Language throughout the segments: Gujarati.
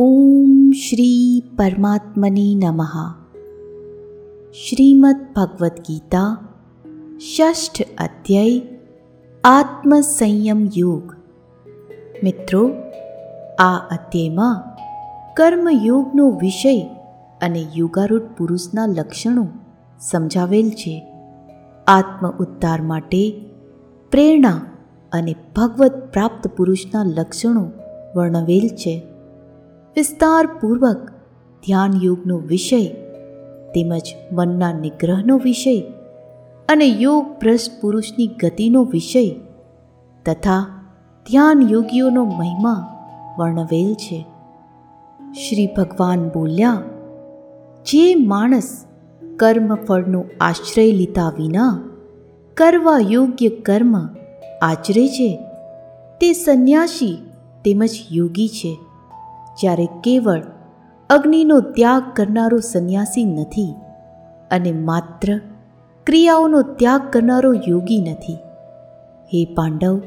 ઓમ શ્રી પરમાત્મને નમઃ શ્રીમદ ભગવદ્ ગીતા ષષ્ઠ અધ્યાય આત્મસંયમ યોગ મિત્રો આ અધ્યાયમાં કર્મયોગનો વિષય અને યોગારૂઢ પુરુષના લક્ષણો સમજાવેલ છે। આત્મ ઉદ્ધાર માટે પ્રેરણા અને ભગવત પ્રાપ્ત પુરુષના લક્ષણો વર્ણવેલ છે। વિસ્તારપૂર્વક ધ્યાન યોગનો વિષય, તેમજ મનના નિગ્રહનો વિષય અને યોગ ભ્રષ્ટ પુરુષની ગતિનો વિષય તથા ધ્યાન યોગીઓનો મહિમા વર્ણવેલ છે. શ્રી ભગવાન બોલ્યા, જે માણસ કર્મફળનો આશ્રય લીધા વિના કરવા યોગ્ય કર્મ આચરે છે, તે સંન્યાસી તેમજ યોગી છે. જ્યારે કેવળ અગ્નિનો ત્યાગ કરનારો સંન્યાસી નથી અને માત્ર ક્રિયાઓનો ત્યાગ કરનારો યોગી નથી. હે પાંડવ,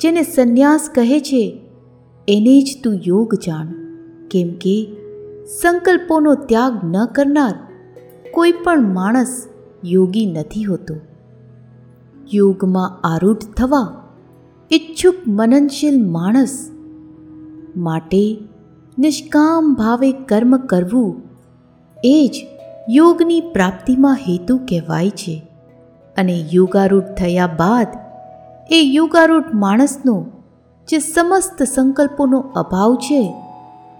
જેને સંન્યાસ કહે છે, એને જ તું યોગ જાણ. કેમ કે સંકલ્પોનો ત્યાગ ન કરનાર કોઈ પણ માણસ યોગી નથી હોતો. યોગમાં આરૂઢ થવા ઈચ્છુક મનનશીલ માણસ માટે નિષ્કામ ભાવે કર્મ કરવું એ જ યોગની પ્રાપ્તિમાં હેતુ કહેવાય છે. અને યોગારૂઢ થયા બાદ એ યોગારૂઢ માણસનો જે સમસ્ત સંકલ્પોનો અભાવ છે,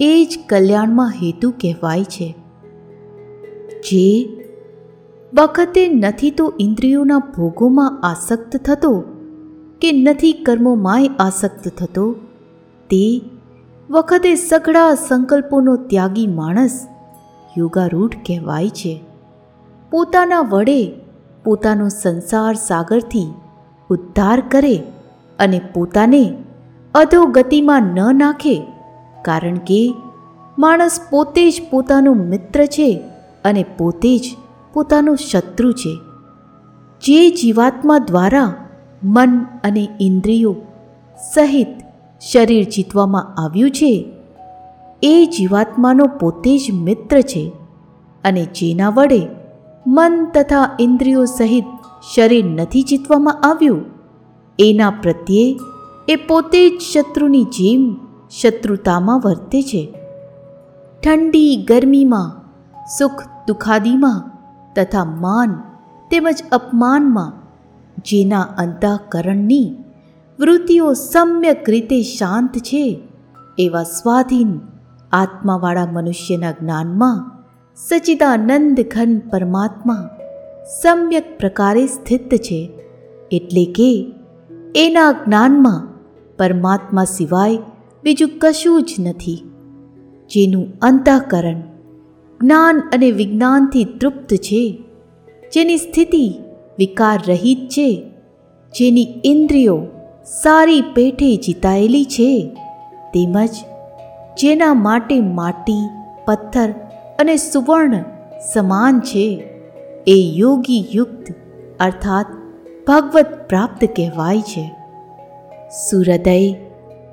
એ જ કલ્યાણમાં હેતુ કહેવાય છે. જે વખતે નથી તો ઇન્દ્રિયોના ભોગોમાં આસક્ત થતો કે નથી કર્મોમાંય આસક્ત થતો, તે વખતે સઘળા સંકલ્પોનો ત્યાગી માણસ યોગારૂઢ કહેવાય છે. પોતાના વડે પોતાનો સંસાર સાગરથી ઉદ્ધાર કરે અને પોતાને અધોગતિમાં ન નાખે, કારણ કે માણસ પોતે જ પોતાનો મિત્ર છે અને પોતે જ પોતાનો શત્રુ છે. જે જીવાત્મા દ્વારા મન અને ઇન્દ્રિયો સહિત શરીર જીતવામાં આવ્યું છે. એ જીવાત્માનો પોતે જ મિત્ર છે અને જેના વડે મન તથા ઇન્દ્રિયો સહિત શરીર નથી જીતવામાં આવ્યું, એના પ્રત્યે એ પોતે જ શત્રુની જેમ શત્રુતામાં વર્તે છે. ઠંડી ગરમીમાં, સુખ દુખાદીમાં તથા માન તેમજ અપમાનમાં જેના અંતઃકરણની વૃત્તિઓ સમ્યક રીતે શાંત છે એવા સ્વાધીન આત્માવાળા મનુષ્યના જ્ઞાનમાં સચિદાનંદ ઘન પરમાત્મા સમ્યક પ્રકારે સ્થિત છે એટલે કે એના જ્ઞાનમાં પરમાત્મા સિવાય બીજું કશું જ નથી. જેનું અંતઃકરણ જ્ઞાન અને વિજ્ઞાનથી તૃપ્ત છે, જેની સ્થિતિ વિકાર રહિત છે, જેની ઇન્દ્રિયો સારી પેઠે જીતાયેલી છે. તેમજ જેના માટે માટી, પથ્થર અને સુવર્ણ સમાન છે, એ યોગી યુક્ત અર્થાત ભગવત પ્રાપ્ત કહેવાય છે. સુહૃદય,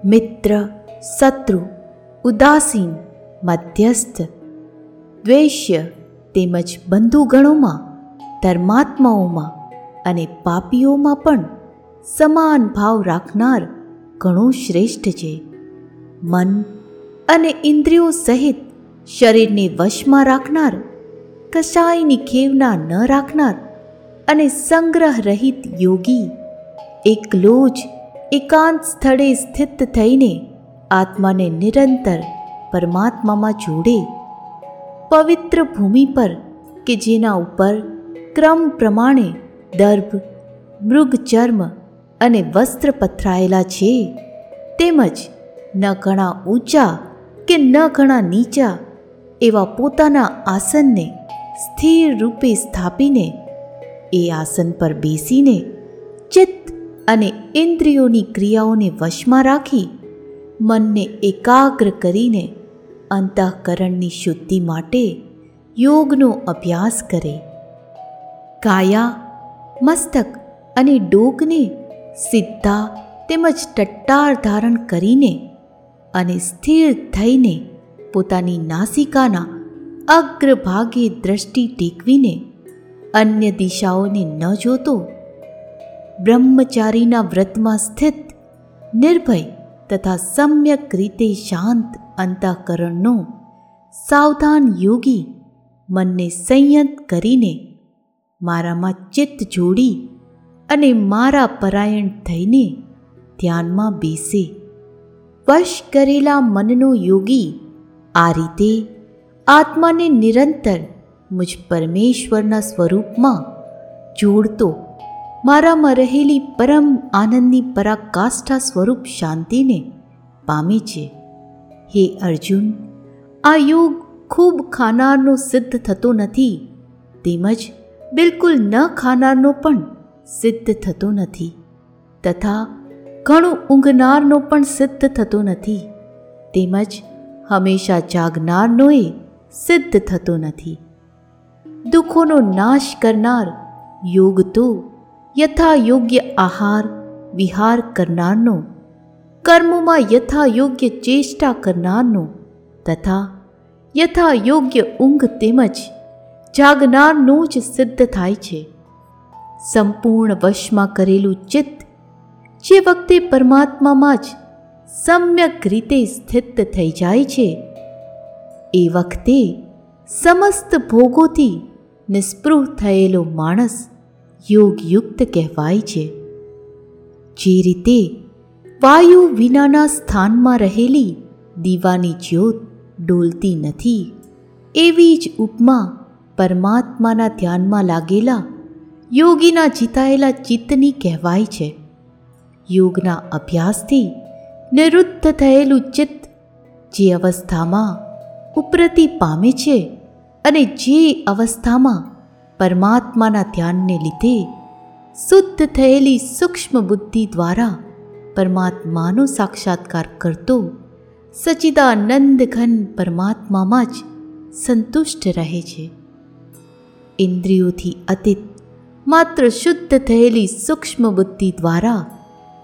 મિત્ર, શત્રુ, ઉદાસીન, મધ્યસ્થ, દ્વેષ્ય તેમજ બંધુગણોમાં, ધર્માત્માઓમાં અને પાપીઓમાં પણ સમાન ભાવ રાખનાર ઘણું શ્રેષ્ઠ છે. મન અને ઇન્દ્રિયો સહિત શરીરને વશમાં રાખનાર, કશાયની ખેવના ન રાખનાર અને સંગ્રહ રહિત યોગી એકલો જ એકાંત સ્થળે સ્થિત થઈને આત્માને નિરંતર પરમાત્મામાં જોડે. પવિત્ર ભૂમિ પર કે જેના ઉપર ક્રમ પ્રમાણે દર્ભ, મૃગચર્મ અને વસ્ત્ર પથરાયેલા છે. તેમજ ન ઘણા ઊંચા કે ન ઘણા નીચા એવા પોતાના આસનને સ્થિર રૂપે સ્થાપીને એ આસન પર બેસીને ચિત્ત અને ઇન્દ્રિયોની ક્રિયાઓને વશમાં રાખી મનને એકાગ્ર કરીને અંતઃકરણની શુદ્ધિ માટે યોગનો અભ્યાસ કરે. કાયા, મસ્તક અને ડોકને સીધા તેમજ ટટ્ટાર ધારણ કરીને અને સ્થિર થઈને પોતાની નાસિકાના અગ્રભાગે દ્રષ્ટિ ટેકવીને અન્ય દિશાઓને ન જોતો બ્રહ્મચારીના વ્રતમાં સ્થિત નિર્ભય તથા સમ્યક રીતે શાંત અંતઃકરણનો સાવધાન યોગી મનને સંયત કરીને મારામાં ચિત્ત જોડી અને મારા પરાયણ થઈને ધ્યાનમાં બેસે, વશ કરેલા મનનો યોગી આ રીતે આત્માને નિરંતર મુજ પરમેશ્વરના સ્વરૂપમાં જોડતો, મારામાં રહેલી પરમ આનંદની પરાકાષ્ઠા સ્વરૂપ શાંતિને પામે છે. હે અર્જુન, આ યોગ ખૂબ ખાનારનો સિદ્ધ થતો નથી, તેમજ બિલકુલ ન ખાનારનો પણ સિદ્ધ થતો નથી. તથા ઘણું ઊંઘનારનો પણ સિદ્ધ થતો નથી. તેમજ હંમેશા જાગનારનોએ સિદ્ધ થતો નથી. દુઃખોનો નાશ કરનાર યોગ તો યથા યોગ્ય આહાર, વિહાર કરનારનો, કર્મોમાં યથા યોગ્ય ચેષ્ટા કરનારનો, તથા યથા યોગ્ય ઊંઘ તેમજ જાગનારનું જ સિદ્ધ થાય છે. સંપૂર્ણ વશમાં કરેલું ચિત્ત જે વખતે પરમાત્મામાં જ સમ્યક રીતે સ્થિત થઈ જાય છે, એ વખતે સમસ્ત ભોગોથી નિસ્પૃહ થયેલો માણસ યોગયુક્ત કહેવાય છે. જે રીતે વાયુ વિનાના સ્થાનમાં રહેલી દીવાની જ્યોત ડોલતી નથી, એવી જ ઉપમા પરમાત્માના ધ્યાનમાં લાગેલા યોગીના જીતાયેલા ચિત્તની કહેવાય છે. યોગના અભ્યાસથી નિરુદ્ધ થયેલું ચિત્ત જે અવસ્થામાં ઉપરતી પામે છે અને જે અવસ્થામાં પરમાત્માના ધ્યાનને લીધે શુદ્ધ થયેલી સૂક્ષ્મ બુદ્ધિ દ્વારા પરમાત્માનો સાક્ષાત્કાર કરતો સચિદાનંદ ઘન પરમાત્મામાં જ સંતુષ્ટ રહે છે. ઇન્દ્રિયોથી અતીત માત્ર શુદ્ધ થયેલી સૂક્ષ્મ બુદ્ધિ દ્વારા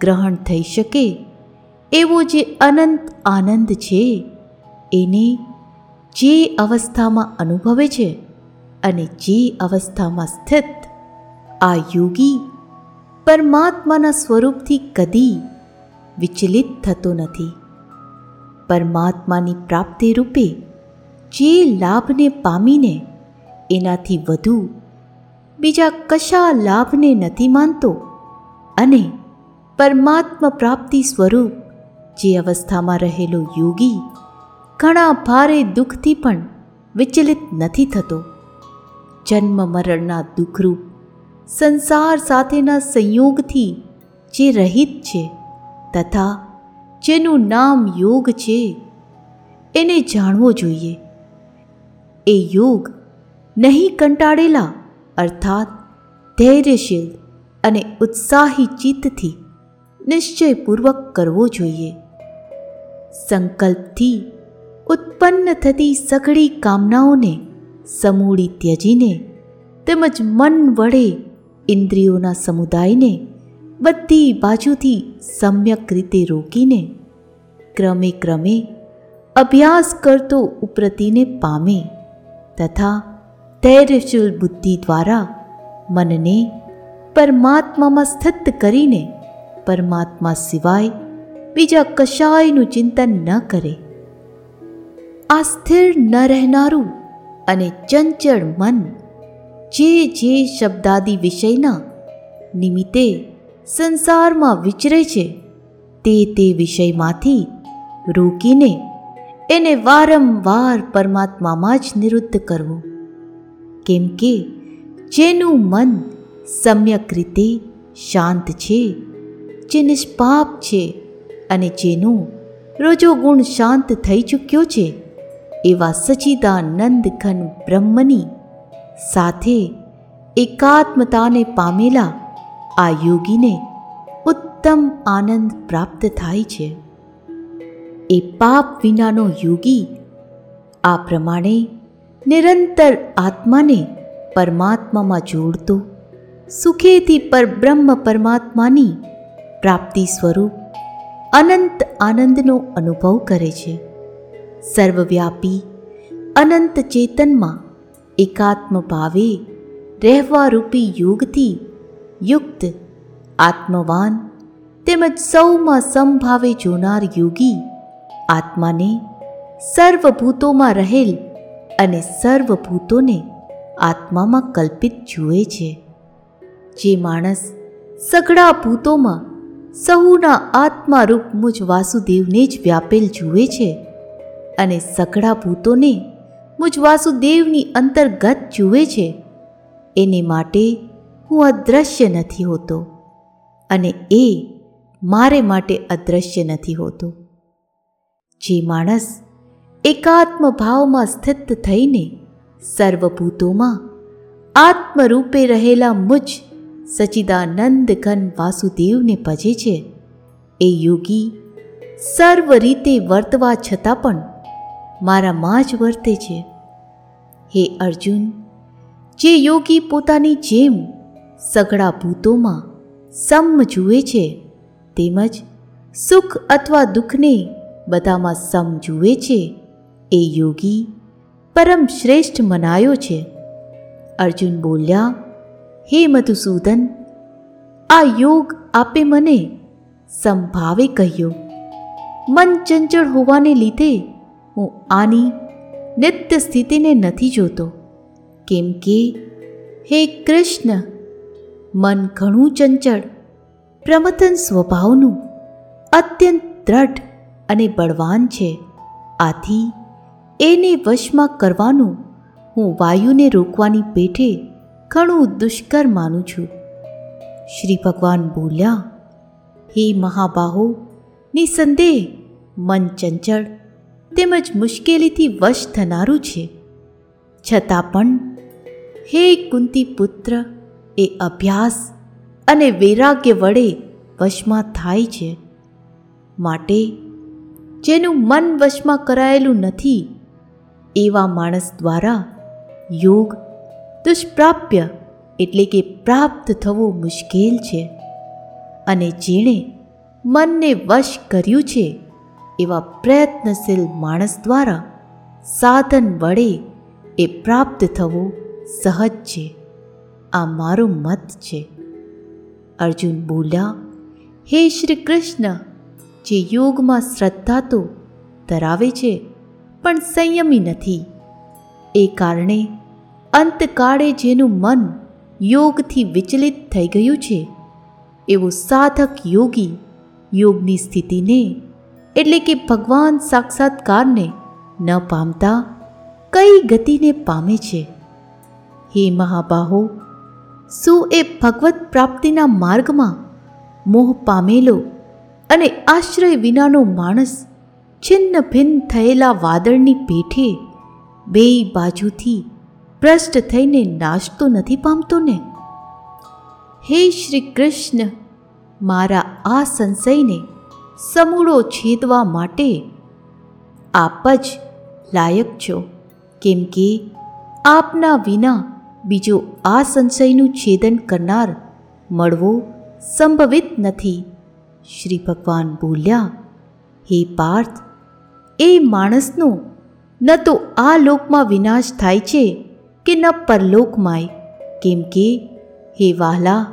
ગ્રહણ થઈ શકે એવો જે અનંત આનંદ છે, એને જે અવસ્થામાં અનુભવે છે અને જે અવસ્થામાં સ્થિત આ યોગી પરમાત્માના સ્વરૂપથી કદી વિચલિત થતો નથી. પરમાત્માની પ્રાપ્તિ રૂપે જે લાભને પામીને એનાથી વધુ બીજા કશા લાભને નથી માનતો? અને પરમાત્મા પ્રાપ્તિ સ્વરૂપ જે અવસ્થામાં રહેલો યોગી ઘણા ભારે દુઃખથી પણ વિચલિત નથી થતો. જન્મ મરણના દુઃખરૂપ સંસાર સાથેના સંયોગથી જે રહિત છે તથા જેનું નામ યોગ છે, એને જાણવો જોઈએ. એ યોગ નહીં કંટાળેલા અર્થાત ધૈર્યશીલ અને ઉત્સાહી ચિત્તથી નિશ્ચયપૂર્વક કરવો જોઈએ. સંકલ્પથી ઉત્પન્ન થતી સઘળી કામનાઓને સમૂળી ત્યજીને તેમજ મન વડે ઇન્દ્રિયોના સમુદાયને બધી બાજુથી સમ્યક રીતે રોકીને ક્રમે ક્રમે અભ્યાસ કરતો ઉપરતીને પામે તથા ધૈર્યશીલ બુદ્ધિ દ્વારા મનને પરમાત્મામાં સ્થિત કરીને પરમાત્મા સિવાય બીજા કશાયનું ચિંતન ન કરે આ સ્થિર ન રહેનારું અને ચંચળ મન જે જે શબ્દાદી વિષયના નિમિત્તે સંસારમાં વિચરે છે તે તે વિષયમાંથી રોકીને એને વારંવાર પરમાત્મામાં જ નિરુદ્ધ કરવું કેમ કે જેનું મન સમ્યક રીતે શાંત છે, જે નિષ્પાપ છે અને જેનું રજોગુણ શાંત થઈ ચૂક્યો છે, એવા સચિદાનંદ ઘન બ્રહ્મની સાથે એકાત્મતાને પામેલા આ યોગીને ઉત્તમ આનંદ પ્રાપ્ત થાય છે. એ પાપ વિનાનો યોગી આ પ્રમાણે નિરંતર આત્માને પરમાત્મામાં જોડતો, સુખેથી પરબ્રહ્મ પરમાત્માની પ્રાપ્તિ સ્વરૂપ અનંત આનંદનો અનુભવ કરે છે. સર્વવ્યાપી અનંત ચેતનમાં એકાત્મ ભાવે રહેવારૂપી યોગથી યુક્ત આત્મવાન તેમજ સૌમાં સમભાવે જોનાર યોગી આત્માને સર્વભૂતોમાં રહેલ અને સર્વભૂતોને આત્મામાં કલ્પિત જુએ છે. જે માણસ સઘળા ભૂતોમાં સહુના આત્મારૂપ મુજ વાસુદેવને જ વ્યાપેલ જુએ છે અને સઘળા ભૂતોને મુજ વાસુદેવની અંતર્ગત જુએ છે, એને માટે હું અદૃશ્ય નથી હોતો અને એ મારે માટે અદૃશ્ય નથી હોતો. જે માણસ એકાત્મ ભાવમાં સ્થિત થઈને સર્વભૂતોમાં આત્મરૂપે રહેલા મુજ સચિદાનંદ ઘન વાસુદેવને ભજે છે. એ યોગી સર્વ રીતે વર્તવા છતાં પણ મારામાં જ વર્તે છે. હે અર્જુન, જે યોગી પોતાની જેમ સઘળા ભૂતોમાં સમ જુએ છે, તેમજ સુખ અથવા દુઃખને બધામાં સમ જુએ છે એ યોગી પરમ શ્રેષ્ઠ મનાયો છે. અર્જુન બોલ્યા, હે મધુસૂદન, આ યોગ આપે મને સંભાવે કહ્યો. મન ચંચળ હોવાને લીધે હું આની નિત્ય સ્થિતિને નથી જોતો. કેમ કે, હે કૃષ્ણ, મન ઘણું ચંચળ પ્રમથન સ્વભાવનું અત્યંત દ્રઢ અને બળવાન છે. આથી એને વશમાં કરવાનું હું વાયુને રોકવાની પેઠે ઘણું દુષ્કર માનું છું. શ્રી ભગવાન બોલ્યા, હે મહાબાહો, નિસંદેહ, મન ચંચળ તેમજ મુશ્કેલીથી વશ થનારું છે. છતાં પણ હે કુંતી પુત્ર, એ અભ્યાસ અને વૈરાગ્ય વડે વશમાં થાય છે. માટે જેનું મન વશમાં કરાયેલું નથી એવા માણસ દ્વારા યોગ દુષ્પ્રાપ્ય એટલે કે પ્રાપ્ત થવું મુશ્કેલ છે. અને જેણે મનને વશ કર્યું છે, એવા પ્રયત્નશીલ માણસ દ્વારા સાધન વડે એ પ્રાપ્ત થવું સહજ છે. આ મારો મત છે. અર્જુન બોલ્યા, હે શ્રી કૃષ્ણ, જે યોગમાં શ્રદ્ધા તો ધરાવે છે પણ સંયમી નથી. એ કારણે અંતકાળે જેનું મન યોગથી વિચલિત થઈ ગયું છે, એવો સાધક યોગી યોગની સ્થિતિને, એટલે કે ભગવાન સાક્ષાત્કારને ન પામતા કઈ ગતિને પામે છે? હે મહાબાહો, શું એ ભગવત પ્રાપ્તિના માર્ગમાં મોહ પામેલો અને આશ્રય વિનાનો માણસ છિન્ન ભિન્ન થયેલા વાદળની પેઠે બે બાજુથી ભ્રષ્ટ થઈને નાશતો નથી પામતો ને? હે શ્રી કૃષ્ણ, મારા આ સંશયને સમૂળો છેદવા માટે આપ જ લાયક છો, કેમ કે આપના વિના બીજો આ સંશયનું છેદન કરનાર મળવો સંભવિત નથી. શ્રી ભગવાન બોલ્યા, હે પાર્થ એ માણસનો ન તો આ લોકમાં વિનાશ થાય છે કે ન પરલોકમાંય. કેમ કે, હે વાહલા,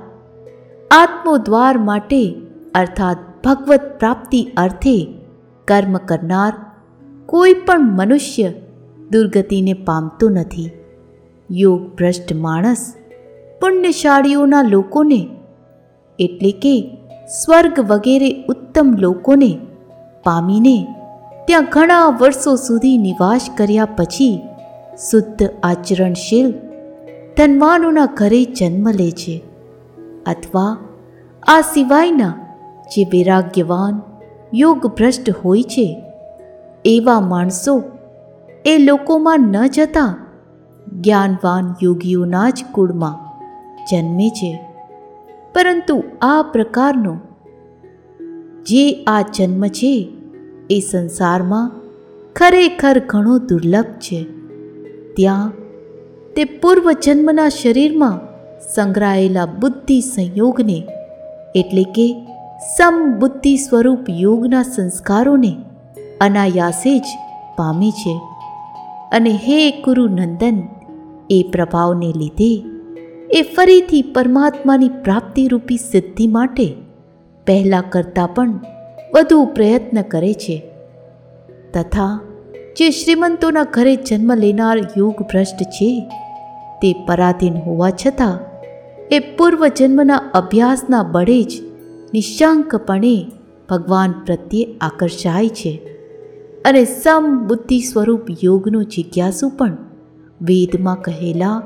આત્મોદ્વાર માટે અર્થાત ભગવત પ્રાપ્તિ અર્થે કર્મ કરનાર કોઈ પણ મનુષ્ય દુર્ગતિને પામતો નથી. યોગ ભ્રષ્ટ માણસ પુણ્યશાળીઓના લોકોને એટલે કે સ્વર્ગ વગેરે ઉત્તમ લોકોને પામીને ત્યાં ઘણા વર્ષો સુધી નિવાસ કર્યા પછી શુદ્ધ આચરણશીલ ધનવાનોના ઘરે જન્મ લે છે. અથવા આ સિવાયના જે વૈરાગ્યવાન, યોગભ્રષ્ટ હોય છે, એવા માણસો એ લોકોમાં ન જતા જ્ઞાનવાન યોગીઓના જ કુળમાં જન્મે છે. પરંતુ આ પ્રકારનો જે આ જન્મ છે એ સંસારમાં ખરેખર ઘણો દુર્લભ છે. ત્યાં તે પૂર્વજન્મના શરીરમાં સંગ્રહાયેલા બુદ્ધિ સંયોગને એટલે કે સમબુદ્ધિ સ્વરૂપ યોગના સંસ્કારોને અનાયાસે જ પામે છે. અને હે કુરુનંદન એ પ્રભાવને લીધે એ ફરીથી પરમાત્માની પ્રાપ્તિરૂપી સિદ્ધિ માટે પહેલાં કરતાં પણ વધુ પ્રયત્ન કરે છે. તથા, જે શ્રીમંતોના ઘરે જન્મ લેનાર યુગ ભ્રષ્ટ છે, તે પરાધીન હોવા છતાં, એ પૂર્વજન્મના અભ્યાસના બળે જ નિશાંકપણે ભગવાન પ્રત્યે આકર્ષાય છે અને સમ બુદ્ધિ સ્વરૂપ યોગનું જિજ્ઞાસુ પણ વેદમાં કહેલા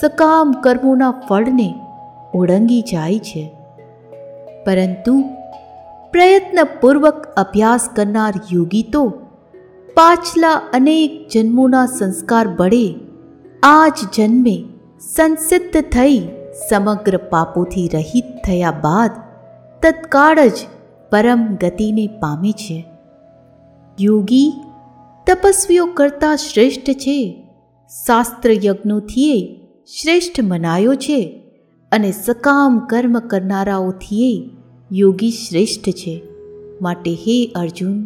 સકામ કર્મોના ફળને ઓળંગી જાય છે. પરંતુ પ્રયત્નપૂર્વક અભ્યાસ કરનાર યોગી તો પાછલા અનેક જન્મોના સંસ્કાર બળે આ જ જન્મે સંસિદ્ધ થઈ સમગ્ર પાપોથી રહિત થયા બાદ તત્કાળ જ પરમ ગતિને પામે છે. યોગી તપસ્વીઓ કરતાં શ્રેષ્ઠ છે. શાસ્ત્ર યજ્ઞોથીએ શ્રેષ્ઠ મનાયો છે અને સકામ કર્મ કરનારાઓથીએ યોગી શ્રેષ્ઠ છે. માટે હે અર્જુન,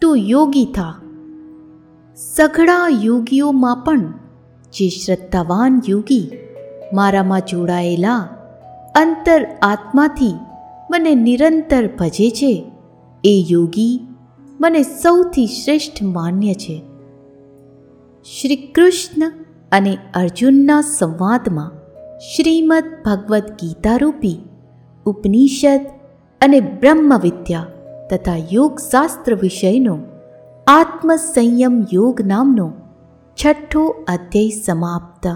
તું યોગી થા. સઘળા યોગીઓમાં પણ જે શ્રદ્ધાવાન યોગી મારામાં જોડાયેલા અંતર આત્માથી મને નિરંતર ભજે છે, એ યોગી મને સૌથી શ્રેષ્ઠ માન્ય છે. શ્રી કૃષ્ણ અને અર્જુનના સંવાદમાં શ્રીમદ ભગવદ્ ગીતારૂપી ઉપનિષદ અને બ્રહ્મવિદ્યા તથા યોગશાસ્ત્ર વિષયનો આત્મસંયમ યોગ નામનો છઠ્ઠો અધ્યાય સમાપ્ત.